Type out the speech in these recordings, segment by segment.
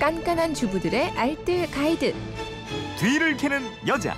깐깐한 주부들의 알뜰 가이드. 뒤를 캐는 여자.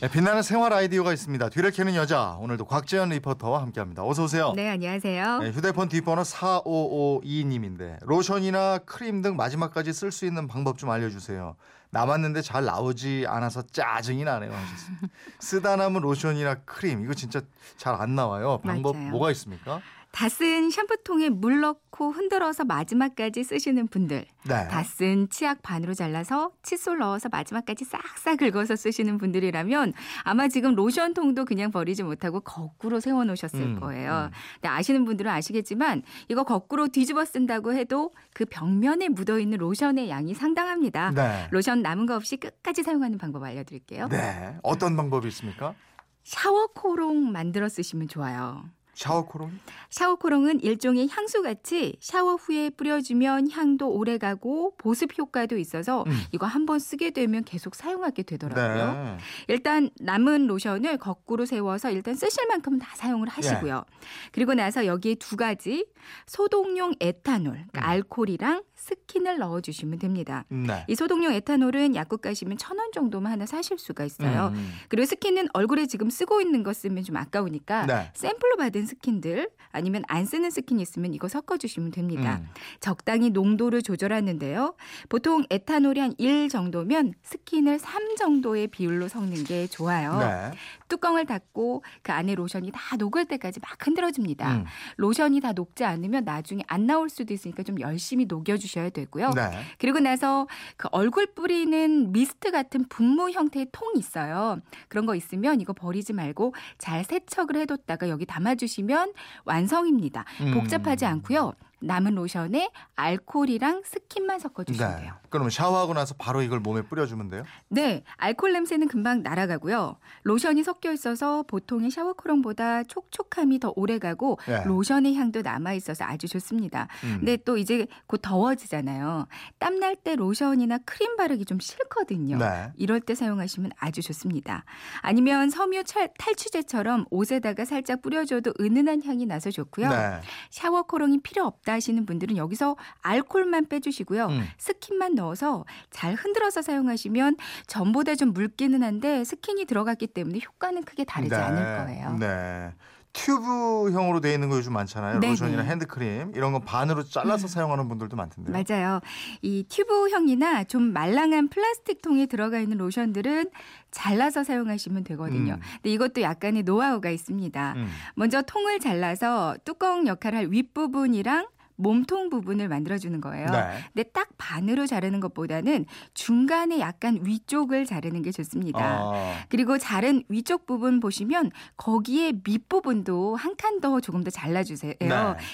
네, 빛나는 생활 아이디어가 있습니다. 뒤를 캐는 여자. 오늘도 곽재현 리포터와 함께합니다. 어서 오세요. 네, 안녕하세요. 네, 휴대폰 뒷번호 4552님인데 로션이나 크림 등 마지막까지 쓸 수 있는 방법 좀 알려주세요. 남았는데 잘 나오지 않아서 짜증이 나네요. 쓰다 남은 로션이나 크림 이거 진짜 잘 안 나와요. 방법 맞아요. 뭐가 있습니까? 다 쓴 샴푸통에 물 넣고 흔들어서 마지막까지 쓰시는 분들. 네. 다쓴 치약 반으로 잘라서 칫솔 넣어서 마지막까지 싹싹 긁어서 쓰시는 분들이라면 아마 지금 로션통도 그냥 버리지 못하고 거꾸로 세워놓으셨을 음, 거예요. 음. 근데 아시는 분들은 아시겠지만 이거 거꾸로 뒤집어 쓴다고 해도 그 벽면에 묻어있는 로션의 양이 상당합니다. 네. 로션 남은 거 없이 끝까지 사용하는 방법 알려드릴게요. 네. 어떤 방법이 있습니까? 샤워 코롱 만들어 쓰시면 좋아요. 샤워 코롱? 샤워 코롱은 일종의 향수같이 샤워 후에 뿌려주면 향도 오래가고 보습 효과도 있어서 음. 이거 한 번 쓰게 되면 계속 사용하게 되더라고요. 네. 일단 남은 로션을 거꾸로 세워서 일단 쓰실 만큼은 다 사용을 하시고요. 예. 그리고 나서 여기에 두 가지 소독용 에탄올, 그러니까 음. 알코올이랑 스킨을 넣어주시면 됩니다. 네. 이 소독용 에탄올은 약국 가시면 천 원 정도만 하나 사실 수가 있어요. 음. 그리고 스킨은 얼굴에 지금 쓰고 있는 거 쓰면 좀 아까우니까 네. 샘플로 받은 스킨들 아니면 안 쓰는 스킨 있으면 이거 섞어주시면 됩니다. 음. 적당히 농도를 조절하는데요. 보통 에탄올이 한 1 정도면 스킨을 3 정도의 비율로 섞는 게 좋아요. 네. 뚜껑을 닫고 그 안에 로션이 다 녹을 때까지 막 흔들어줍니다. 음. 로션이 다 녹지 않으면 나중에 안 나올 수도 있으니까 좀 열심히 녹여주셔야 되고요. 네. 그리고 나서 그 얼굴 뿌리는 미스트 같은 분무 형태의 통이 있어요. 그런 거 있으면 이거 버리지 말고 잘 세척을 해뒀다가 여기 담아주시면 완성입니다. 음. 복잡하지 않고요. 남은 로션에 알코올이랑 스킨만 섞어주시면 네. 돼요. 그러면 샤워하고 나서 바로 이걸 몸에 뿌려주면 돼요? 네, 알코올 냄새는 금방 날아가고요. 로션이 섞여 있어서 보통의 샤워 코롱보다 촉촉함이 더 오래가고 네. 로션의 향도 남아 있어서 아주 좋습니다. 음. 근데 또 이제 곧 더워지잖아요. 땀날 때 로션이나 크림 바르기 좀 싫거든요. 네. 이럴 때 사용하시면 아주 좋습니다. 아니면 섬유 찰- 탈취제처럼 옷에다가 살짝 뿌려줘도 은은한 향이 나서 좋고요. 네. 샤워 코롱이 필요 없다 하시는 분들은 여기서 알콜만 빼주시고요. 음. 스킨만 넣어서 잘 흔들어서 사용하시면 전보다 좀 묽기는 한데 스킨이 들어갔기 때문에 효과는 크게 다르지 네. 않을 거예요. 네. 튜브형으로 돼 있는 거 요즘 많잖아요. 네네. 로션이나 핸드크림 이런 거 반으로 잘라서 사용하는 분들도 많던데요. 맞아요. 이 튜브형이나 좀 말랑한 플라스틱 통에 들어가 있는 로션들은 잘라서 사용하시면 되거든요. 음. 근데 이것도 약간의 노하우가 있습니다. 음. 먼저 통을 잘라서 뚜껑 역할을 할 윗부분이랑 몸통 부분을 만들어주는 거예요. 네. 근데 딱 반으로 자르는 것보다는 중간에 약간 위쪽을 자르는 게 좋습니다. 아, 그리고 자른 위쪽 부분 보시면 거기에 밑부분도 한 칸 더 조금 더 잘라주세요. 네.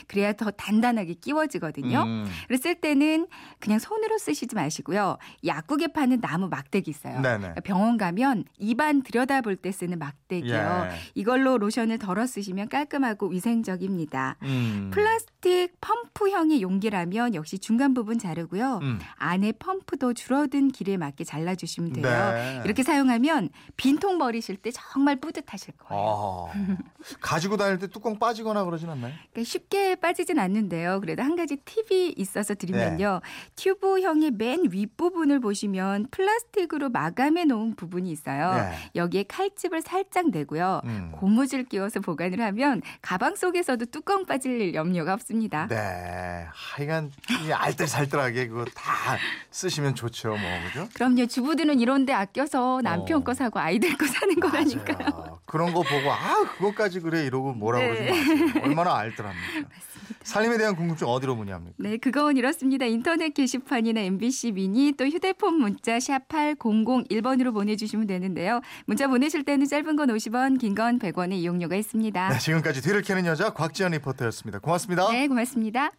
그래야 더 단단하게 끼워지거든요. 음. 쓸 때는 그냥 손으로 쓰시지 마시고요. 약국에 파는 나무 막대기 있어요. 네네. 그러니까 병원 가면 입안 들여다볼 때 쓰는 막대기요. 예. 이걸로 로션을 덜어 쓰시면 깔끔하고 위생적입니다. 음. 플라스틱 펌프 형의 용기라면 역시 중간 부분 자르고요. 음. 안에 펌프도 줄어든 길에 맞게 잘라주시면 돼요. 네. 이렇게 사용하면 빈통 버리실 때 정말 뿌듯하실 거예요. 아, 가지고 다닐 때 뚜껑 빠지거나 그러진 않나요? 그러니까 쉽게 빠지진 않는데요. 그래도 한 가지 팁이 있어서 드리면요. 네. 튜브형의 맨 윗부분을 보시면 플라스틱으로 마감해 놓은 부분이 있어요. 네. 여기에 칼집을 살짝 내고요. 음. 고무줄 끼워서 보관을 하면 가방 속에서도 뚜껑 빠질 염려가 없습니다. 네. 하여간 이 알뜰살뜰하게 그거 다 쓰시면 좋죠, 뭐 그죠? 그럼요. 주부들은 이런데 아껴서 남편 어. 거 사고 아이들 거 사는 거라니까요. 그런 거 보고 아 그것까지 그래 이러고 뭐라 네. 그러지 마세요. 얼마나 알뜰합니까? 살림에 대한 궁금증 어디로 문의합니까? 네, 그건 이렇습니다. 인터넷 게시판이나 MBC 미니 또 휴대폰 문자 샵 8001번으로 보내주시면 되는데요. 문자 보내실 때는 짧은 건 50원, 긴 건 100원의 이용료가 있습니다. 네, 지금까지 뒤를 캐는 여자 곽지연 리포터였습니다. 고맙습니다. 네, 고맙습니다.